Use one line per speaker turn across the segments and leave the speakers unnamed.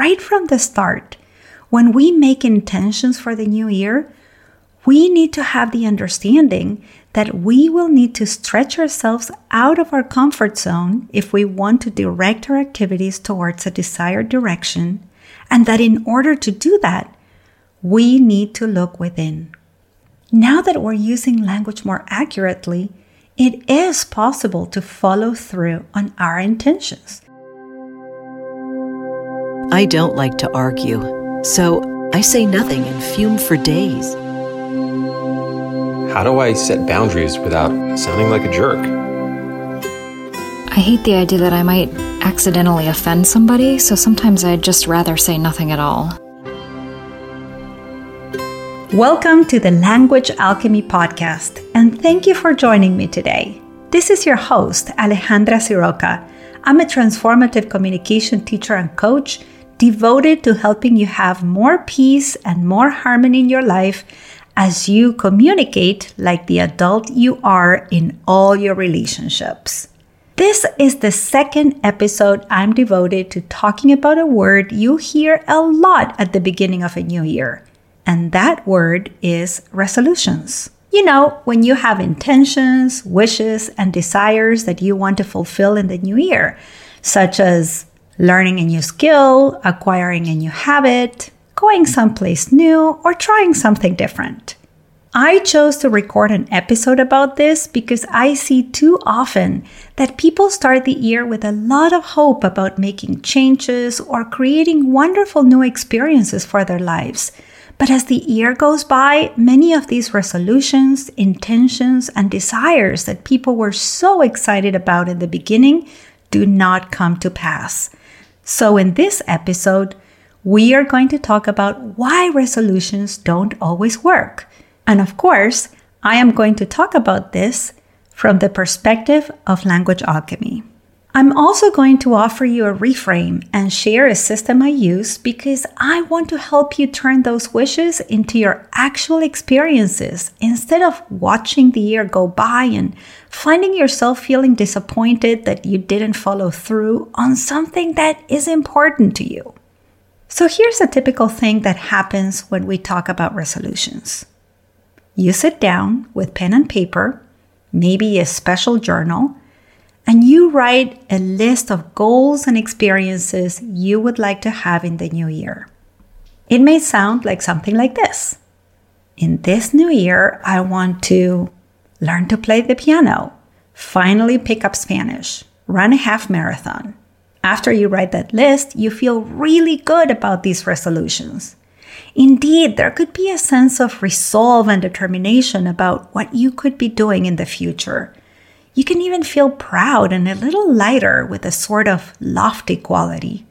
right from the start, when we make intentions for the new year, we need to have the understanding that we will need to stretch ourselves out of our comfort zone if we want to direct our activities towards a desired direction, and that in order to do that, we need to look within. Now that we're using language more accurately, it is possible to follow through on our intentions.
I don't like to argue, so I say nothing and fume for days.
How do I set boundaries without sounding like a jerk?
I hate the idea that I might accidentally offend somebody, so sometimes I'd just rather say nothing at all.
Welcome to the Language Alchemy Podcast, and thank you for joining me today. This is your host, Alejandra Siroca. I'm a transformative communication teacher and coach devoted to helping you have more peace and more harmony in your life as you communicate like the adult you are in all your relationships. This is the second episode I'm devoted to talking about a word you hear a lot at the beginning of a new year and that word is resolutions. You know, when you have intentions, wishes, and desires that you want to fulfill in the new year, such as learning a new skill, acquiring a new habit, going someplace new, or trying something different. I chose to record an episode about this because I see too often that people start the year with a lot of hope about making changes or creating wonderful new experiences for their lives but as the year goes by, many of these resolutions, intentions, and desires that people were so excited about in the beginning do not come to pass. So, in this episode, we are going to talk about why resolutions don't always work. And of course, I am going to talk about this from the perspective of language alchemy. I'm also going to offer you a reframe and share a system I use because I want to help you turn those wishes into your actual experiences instead of watching the year go by and finding yourself feeling disappointed that you didn't follow through on something that is important to you. So here's a typical thing that happens when we talk about resolutions. You sit down with pen and paper, maybe a special journal, and you write a list of goals and experiences you would like to have in the new year. It may sound like something like this In this new year, I want to learn to play the piano, finally pick up Spanish, run a half marathon. After you write that list, you feel really good about these resolutions. Indeed, there could be a sense of resolve and determination about what you could be doing in the future you can even feel proud and a little lighter with a sort of lofty quality.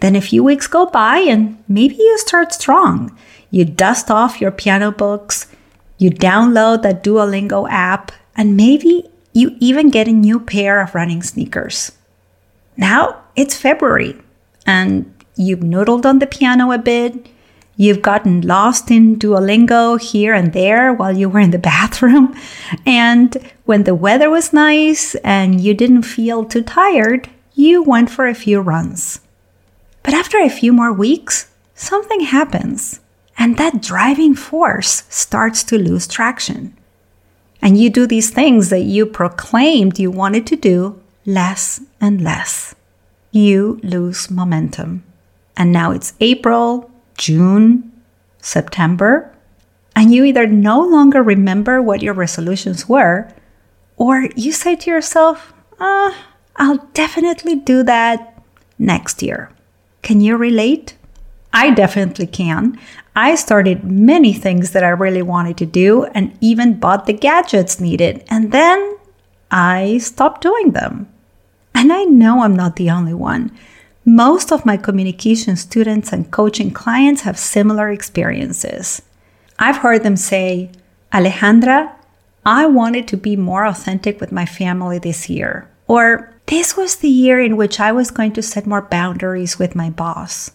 Then a few weeks go by and maybe you start strong. You dust off your piano books, you download that Duolingo app, and maybe you even get a new pair of running sneakers. Now it's February and you've noodled on the piano a bit, You've gotten lost in Duolingo here and there while you were in the bathroom. And when the weather was nice and you didn't feel too tired, you went for a few runs. But after a few more weeks, something happens, and that driving force starts to lose traction. And you do these things that you proclaimed you wanted to do less and less. You lose momentum. And now it's April, June, September, and you either no longer remember what your resolutions were, or you say to yourself, uh, I'll definitely do that next year. Can you relate? I definitely can. I started many things that I really wanted to do and even bought the gadgets needed, and then I stopped doing them. And I know I'm not the only one. Most of my communication students and coaching clients have similar experiences. I've heard them say, Alejandra, I wanted to be more authentic with my family this year. Or, this was the year in which I was going to set more boundaries with my boss.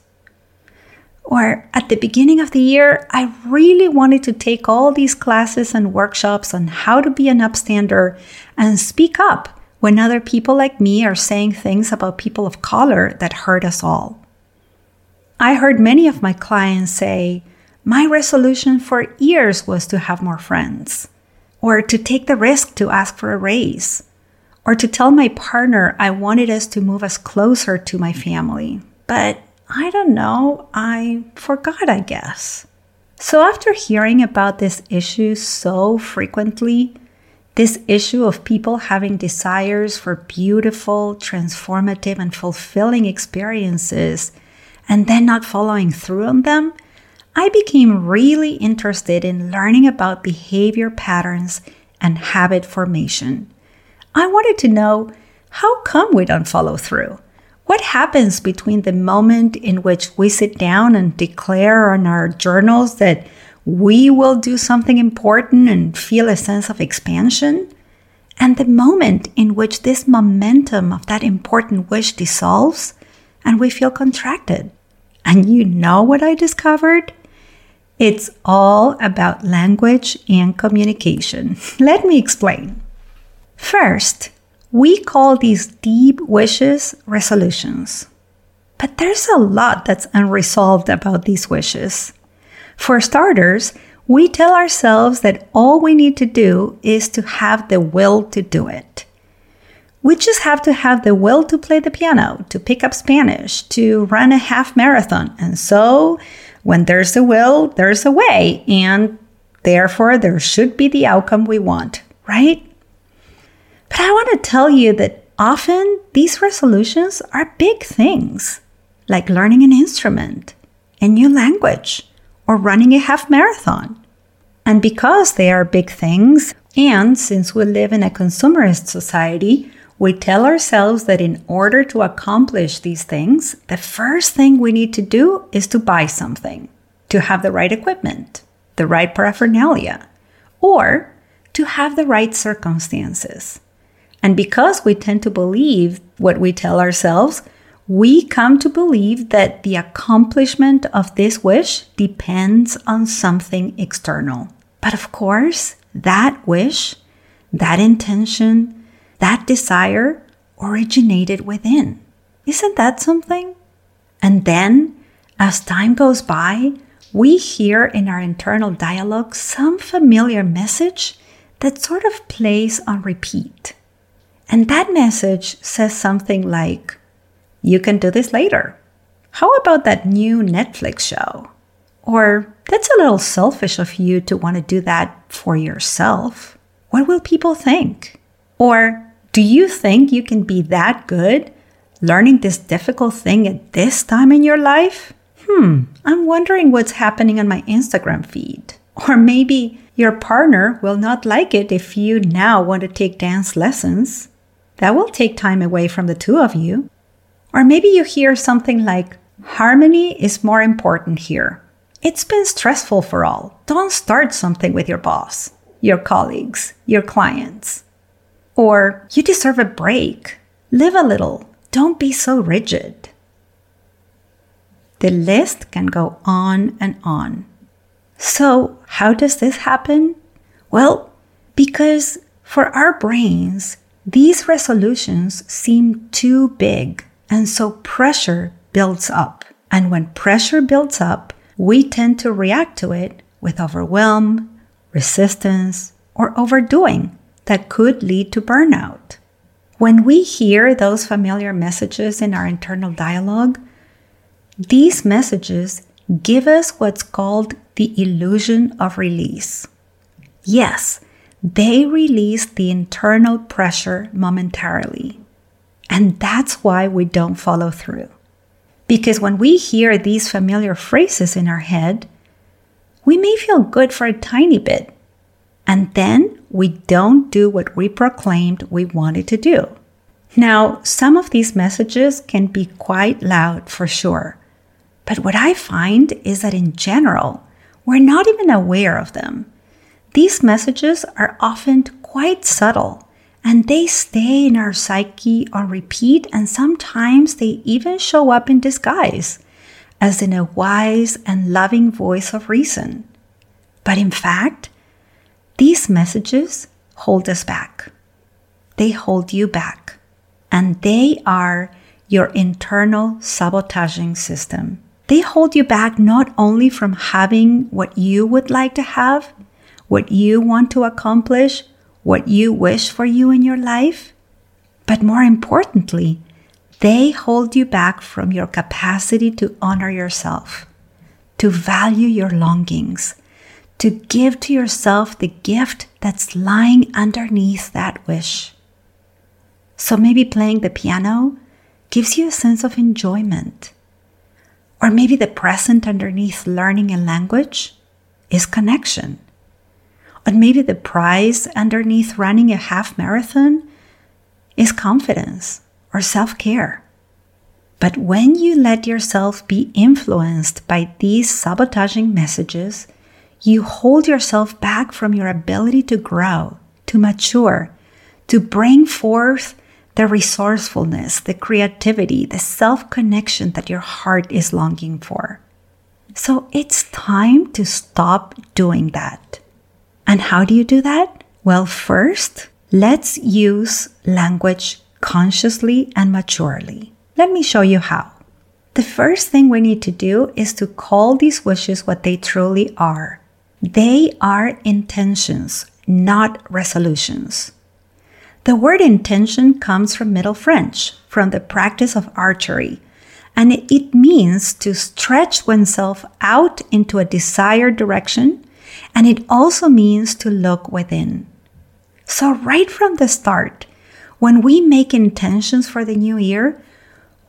Or, at the beginning of the year, I really wanted to take all these classes and workshops on how to be an upstander and speak up when other people like me are saying things about people of color that hurt us all. I heard many of my clients say, My resolution for years was to have more friends, or to take the risk to ask for a raise, or to tell my partner I wanted us to move us closer to my family. But I don't know, I forgot, I guess. So, after hearing about this issue so frequently, this issue of people having desires for beautiful, transformative, and fulfilling experiences and then not following through on them, I became really interested in learning about behavior patterns and habit formation. I wanted to know how come we don't follow through? What happens between the moment in which we sit down and declare on our journals that we will do something important and feel a sense of expansion, and the moment in which this momentum of that important wish dissolves and we feel contracted? And you know what I discovered? It's all about language and communication. Let me explain. First, we call these deep wishes resolutions. But there's a lot that's unresolved about these wishes. For starters, we tell ourselves that all we need to do is to have the will to do it. We just have to have the will to play the piano, to pick up Spanish, to run a half marathon. And so, when there's a will, there's a way. And therefore, there should be the outcome we want, right? But I want to tell you that often these resolutions are big things, like learning an instrument, a new language, or running a half marathon. And because they are big things, and since we live in a consumerist society, we tell ourselves that in order to accomplish these things, the first thing we need to do is to buy something, to have the right equipment, the right paraphernalia, or to have the right circumstances. And because we tend to believe what we tell ourselves, we come to believe that the accomplishment of this wish depends on something external. But of course, that wish, that intention, that desire originated within. Isn't that something? And then, as time goes by, we hear in our internal dialogue some familiar message that sort of plays on repeat. And that message says something like, You can do this later. How about that new Netflix show? Or, That's a little selfish of you to want to do that for yourself. What will people think? Or, Do you think you can be that good learning this difficult thing at this time in your life? Hmm, I'm wondering what's happening on my Instagram feed. Or maybe your partner will not like it if you now want to take dance lessons. That will take time away from the two of you. Or maybe you hear something like, harmony is more important here. It's been stressful for all. Don't start something with your boss, your colleagues, your clients. Or you deserve a break. Live a little. Don't be so rigid. The list can go on and on. So, how does this happen? Well, because for our brains, these resolutions seem too big, and so pressure builds up. And when pressure builds up, we tend to react to it with overwhelm, resistance, or overdoing that could lead to burnout. When we hear those familiar messages in our internal dialogue, these messages give us what's called the illusion of release. Yes, they release the internal pressure momentarily. And that's why we don't follow through. Because when we hear these familiar phrases in our head, we may feel good for a tiny bit, and then we don't do what we proclaimed we wanted to do. Now, some of these messages can be quite loud for sure, but what I find is that in general, we're not even aware of them. These messages are often quite subtle and they stay in our psyche on repeat, and sometimes they even show up in disguise, as in a wise and loving voice of reason. But in fact, these messages hold us back. They hold you back, and they are your internal sabotaging system. They hold you back not only from having what you would like to have, what you want to accomplish, what you wish for you in your life, but more importantly, they hold you back from your capacity to honor yourself, to value your longings, to give to yourself the gift that's lying underneath that wish. So maybe playing the piano gives you a sense of enjoyment. Or maybe the present underneath learning a language is connection. Or maybe the prize underneath running a half marathon is confidence or self care. But when you let yourself be influenced by these sabotaging messages, you hold yourself back from your ability to grow, to mature, to bring forth the resourcefulness, the creativity, the self connection that your heart is longing for. So it's time to stop doing that. And how do you do that? Well, first, let's use language consciously and maturely. Let me show you how. The first thing we need to do is to call these wishes what they truly are. They are intentions, not resolutions. The word intention comes from Middle French, from the practice of archery, and it means to stretch oneself out into a desired direction, and it also means to look within. So, right from the start, when we make intentions for the new year,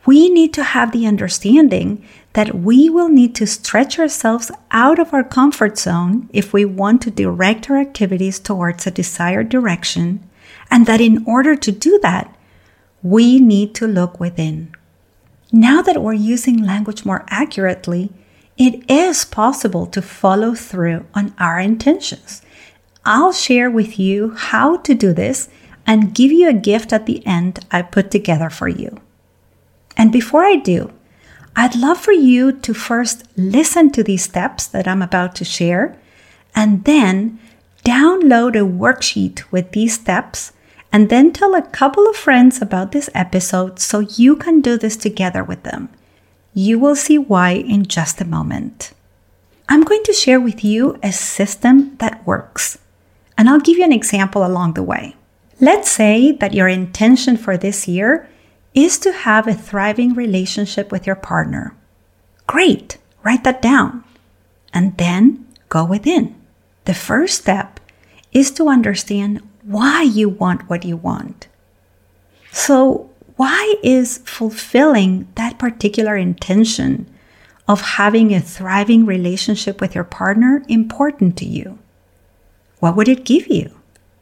we need to have the understanding that we will need to stretch ourselves out of our comfort zone if we want to direct our activities towards a desired direction, and that in order to do that, we need to look within. Now that we're using language more accurately, it is possible to follow through on our intentions. I'll share with you how to do this and give you a gift at the end I put together for you. And before I do, I'd love for you to first listen to these steps that I'm about to share and then download a worksheet with these steps and then tell a couple of friends about this episode so you can do this together with them. You will see why in just a moment. I'm going to share with you a system that works, and I'll give you an example along the way. Let's say that your intention for this year is to have a thriving relationship with your partner. Great, write that down. And then go within. The first step is to understand why you want what you want. So, why is fulfilling that particular intention of having a thriving relationship with your partner important to you? What would it give you?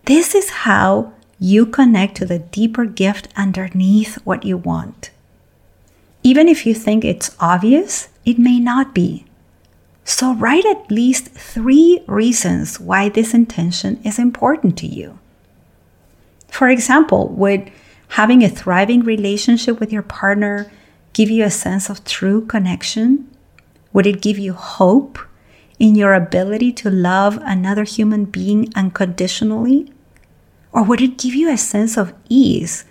This is how you connect to the deeper gift underneath what you want. Even if you think it's obvious, it may not be. So, write at least three reasons why this intention is important to you. For example, would having a thriving relationship with your partner give you a sense of true connection? Would it give you hope in your ability to love another human being unconditionally? Or would it give you a sense of ease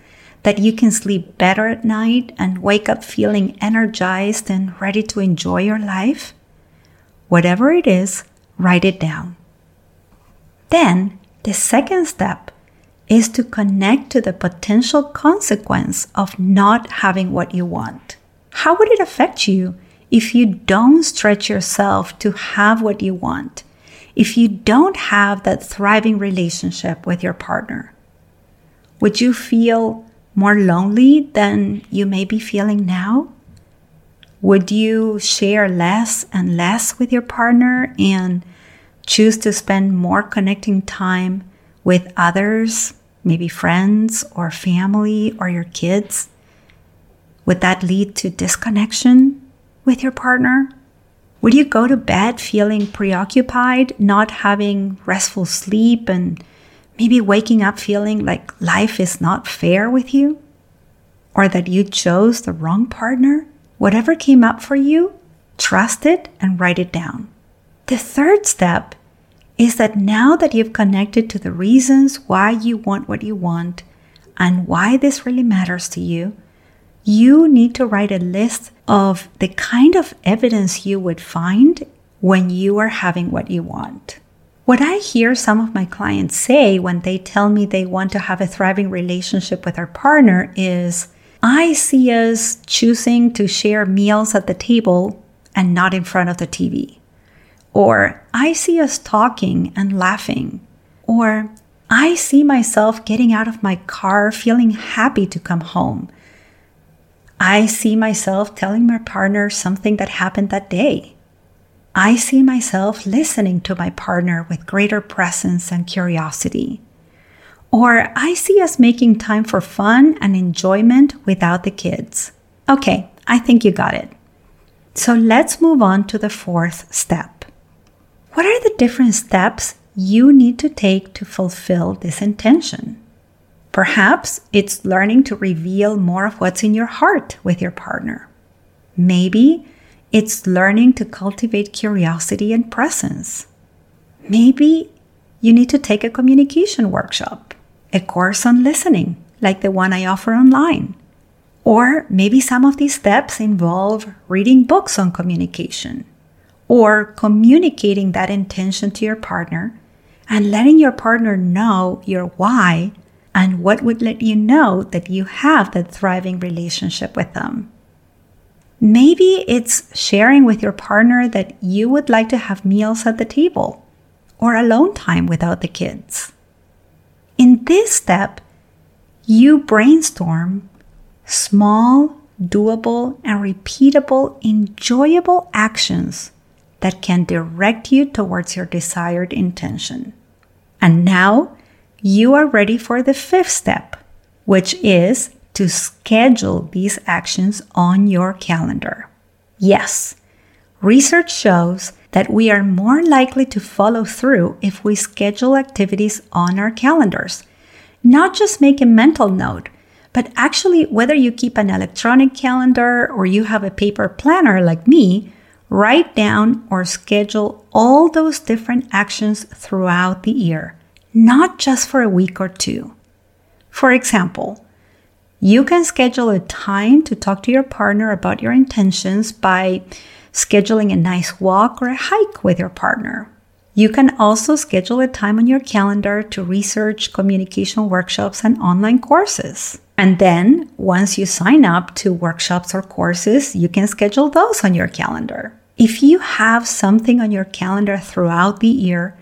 that you can sleep better at night and wake up feeling energized and ready to enjoy your life? Whatever it is, write it down. Then, the second step is to connect to the potential consequence of not having what you want. How would it affect you if you don't stretch yourself to have what you want? if you don't have that thriving relationship with your partner? Would you feel more lonely than you may be feeling now? Would you share less and less with your partner and choose to spend more connecting time with others, maybe friends or family or your kids? Would that lead to disconnection with your partner? Would you go to bed feeling preoccupied, not having restful sleep, and maybe waking up feeling like life is not fair with you? Or that you chose the wrong partner? Whatever came up for you, trust it and write it down. The third step is that now that you've connected to the reasons why you want what you want and why this really matters to you, you need to write a list of the kind of evidence you would find when you are having what you want. What I hear some of my clients say when they tell me they want to have a thriving relationship with their partner is I see us choosing to share meals at the table and not in front of the TV. Or I see us talking and laughing. Or I see myself getting out of my car feeling happy to come home. I see myself telling my partner something that happened that day. I see myself listening to my partner with greater presence and curiosity. Or I see us making time for fun and enjoyment without the kids. Okay, I think you got it. So let's move on to the fourth step. What are the different steps you need to take to fulfill this intention? Perhaps it's learning to reveal more of what's in your heart with your partner. Maybe it's learning to cultivate curiosity and presence. Maybe you need to take a communication workshop, a course on listening, like the one I offer online. Or maybe some of these steps involve reading books on communication, or communicating that intention to your partner and letting your partner know your why and what would let you know that you have that thriving relationship with them. Maybe it's sharing with your partner that you would like to have meals at the table or alone time without the kids. In this step, you brainstorm small, doable, and repeatable, enjoyable actions that can direct you towards your desired intention. And now you are ready for the fifth step, which is to schedule these actions on your calendar. Yes, research shows that we are more likely to follow through if we schedule activities on our calendars. Not just make a mental note, but actually, whether you keep an electronic calendar or you have a paper planner like me, write down or schedule all those different actions throughout the year, not just for a week or two. For example, you can schedule a time to talk to your partner about your intentions by scheduling a nice walk or a hike with your partner. You can also schedule a time on your calendar to research communication workshops and online courses. And then, once you sign up to workshops or courses, you can schedule those on your calendar. If you have something on your calendar throughout the year,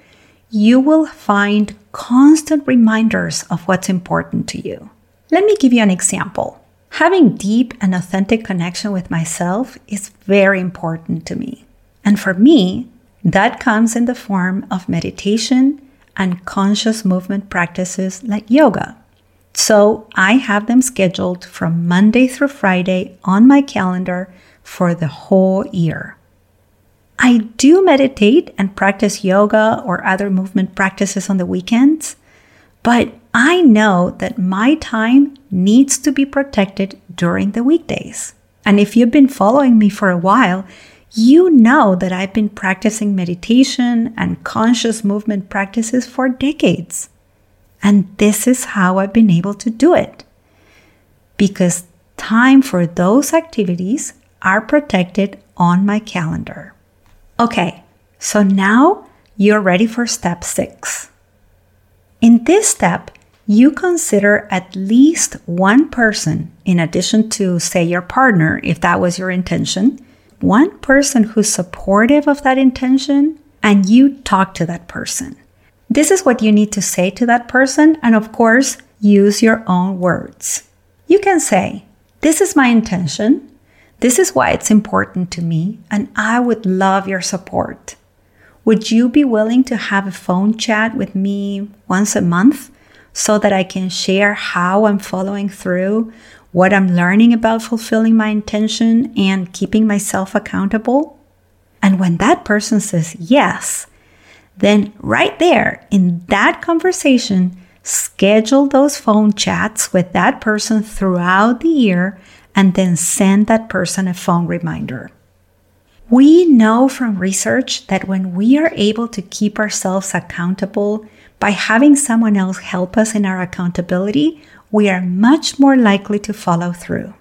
you will find constant reminders of what's important to you. Let me give you an example. Having deep and authentic connection with myself is very important to me. And for me, that comes in the form of meditation and conscious movement practices like yoga. So I have them scheduled from Monday through Friday on my calendar for the whole year. I do meditate and practice yoga or other movement practices on the weekends, but I know that my time needs to be protected during the weekdays. And if you've been following me for a while, you know that I've been practicing meditation and conscious movement practices for decades. And this is how I've been able to do it. Because time for those activities are protected on my calendar. Okay, so now you're ready for step six. In this step, you consider at least one person, in addition to, say, your partner, if that was your intention, one person who's supportive of that intention, and you talk to that person. This is what you need to say to that person, and of course, use your own words. You can say, This is my intention. This is why it's important to me, and I would love your support. Would you be willing to have a phone chat with me once a month so that I can share how I'm following through, what I'm learning about fulfilling my intention, and keeping myself accountable? And when that person says yes, then right there in that conversation, schedule those phone chats with that person throughout the year and then send that person a phone reminder. We know from research that when we are able to keep ourselves accountable by having someone else help us in our accountability, we are much more likely to follow through.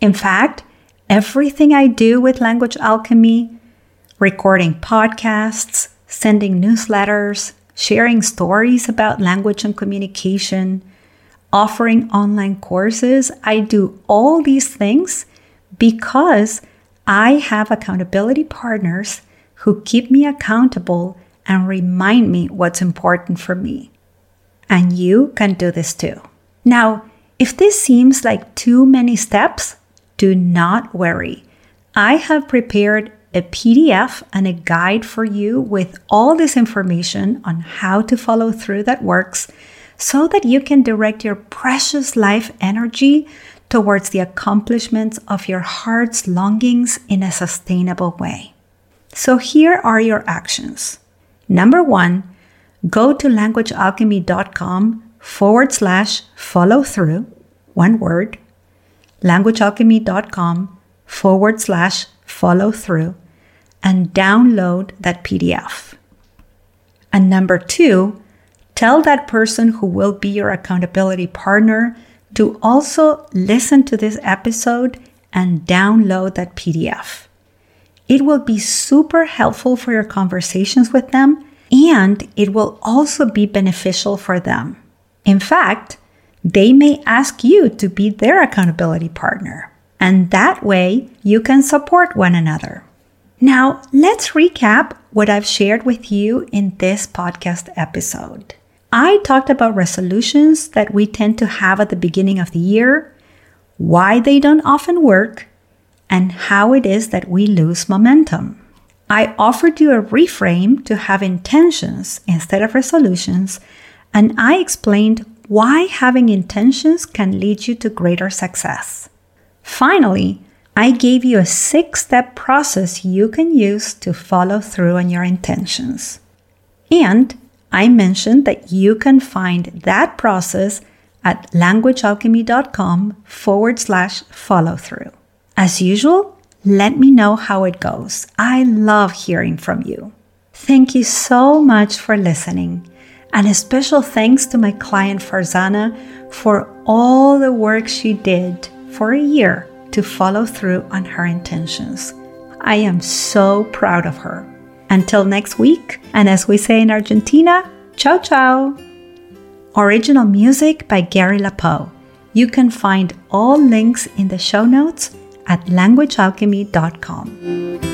In fact, everything I do with Language Alchemy, recording podcasts, sending newsletters, sharing stories about language and communication, offering online courses, I do all these things because I have accountability partners who keep me accountable and remind me what's important for me. And you can do this too. Now, if this seems like too many steps, do not worry. I have prepared a PDF and a guide for you with all this information on how to follow through that works so that you can direct your precious life energy towards the accomplishments of your heart's longings in a sustainable way. So here are your actions. Number one, go to languagealchemy.com forward slash follow through, one word, languagealchemy.com forward slash follow through, and download that PDF. And number two, tell that person who will be your accountability partner to also listen to this episode and download that PDF. It will be super helpful for your conversations with them, and it will also be beneficial for them. In fact, they may ask you to be their accountability partner, and that way you can support one another. Now, let's recap what I've shared with you in this podcast episode. I talked about resolutions that we tend to have at the beginning of the year, why they don't often work, and how it is that we lose momentum. I offered you a reframe to have intentions instead of resolutions, and I explained why having intentions can lead you to greater success. Finally, I gave you a six step process you can use to follow through on your intentions. And I mentioned that you can find that process at languagealchemy.com forward slash follow through. As usual, let me know how it goes. I love hearing from you. Thank you so much for listening. And a special thanks to my client Farzana for all the work she did for a year to follow through on her intentions. I am so proud of her. Until next week, and as we say in Argentina, ciao ciao! Original music by Gary LaPoe. You can find all links in the show notes at languagealchemy.com.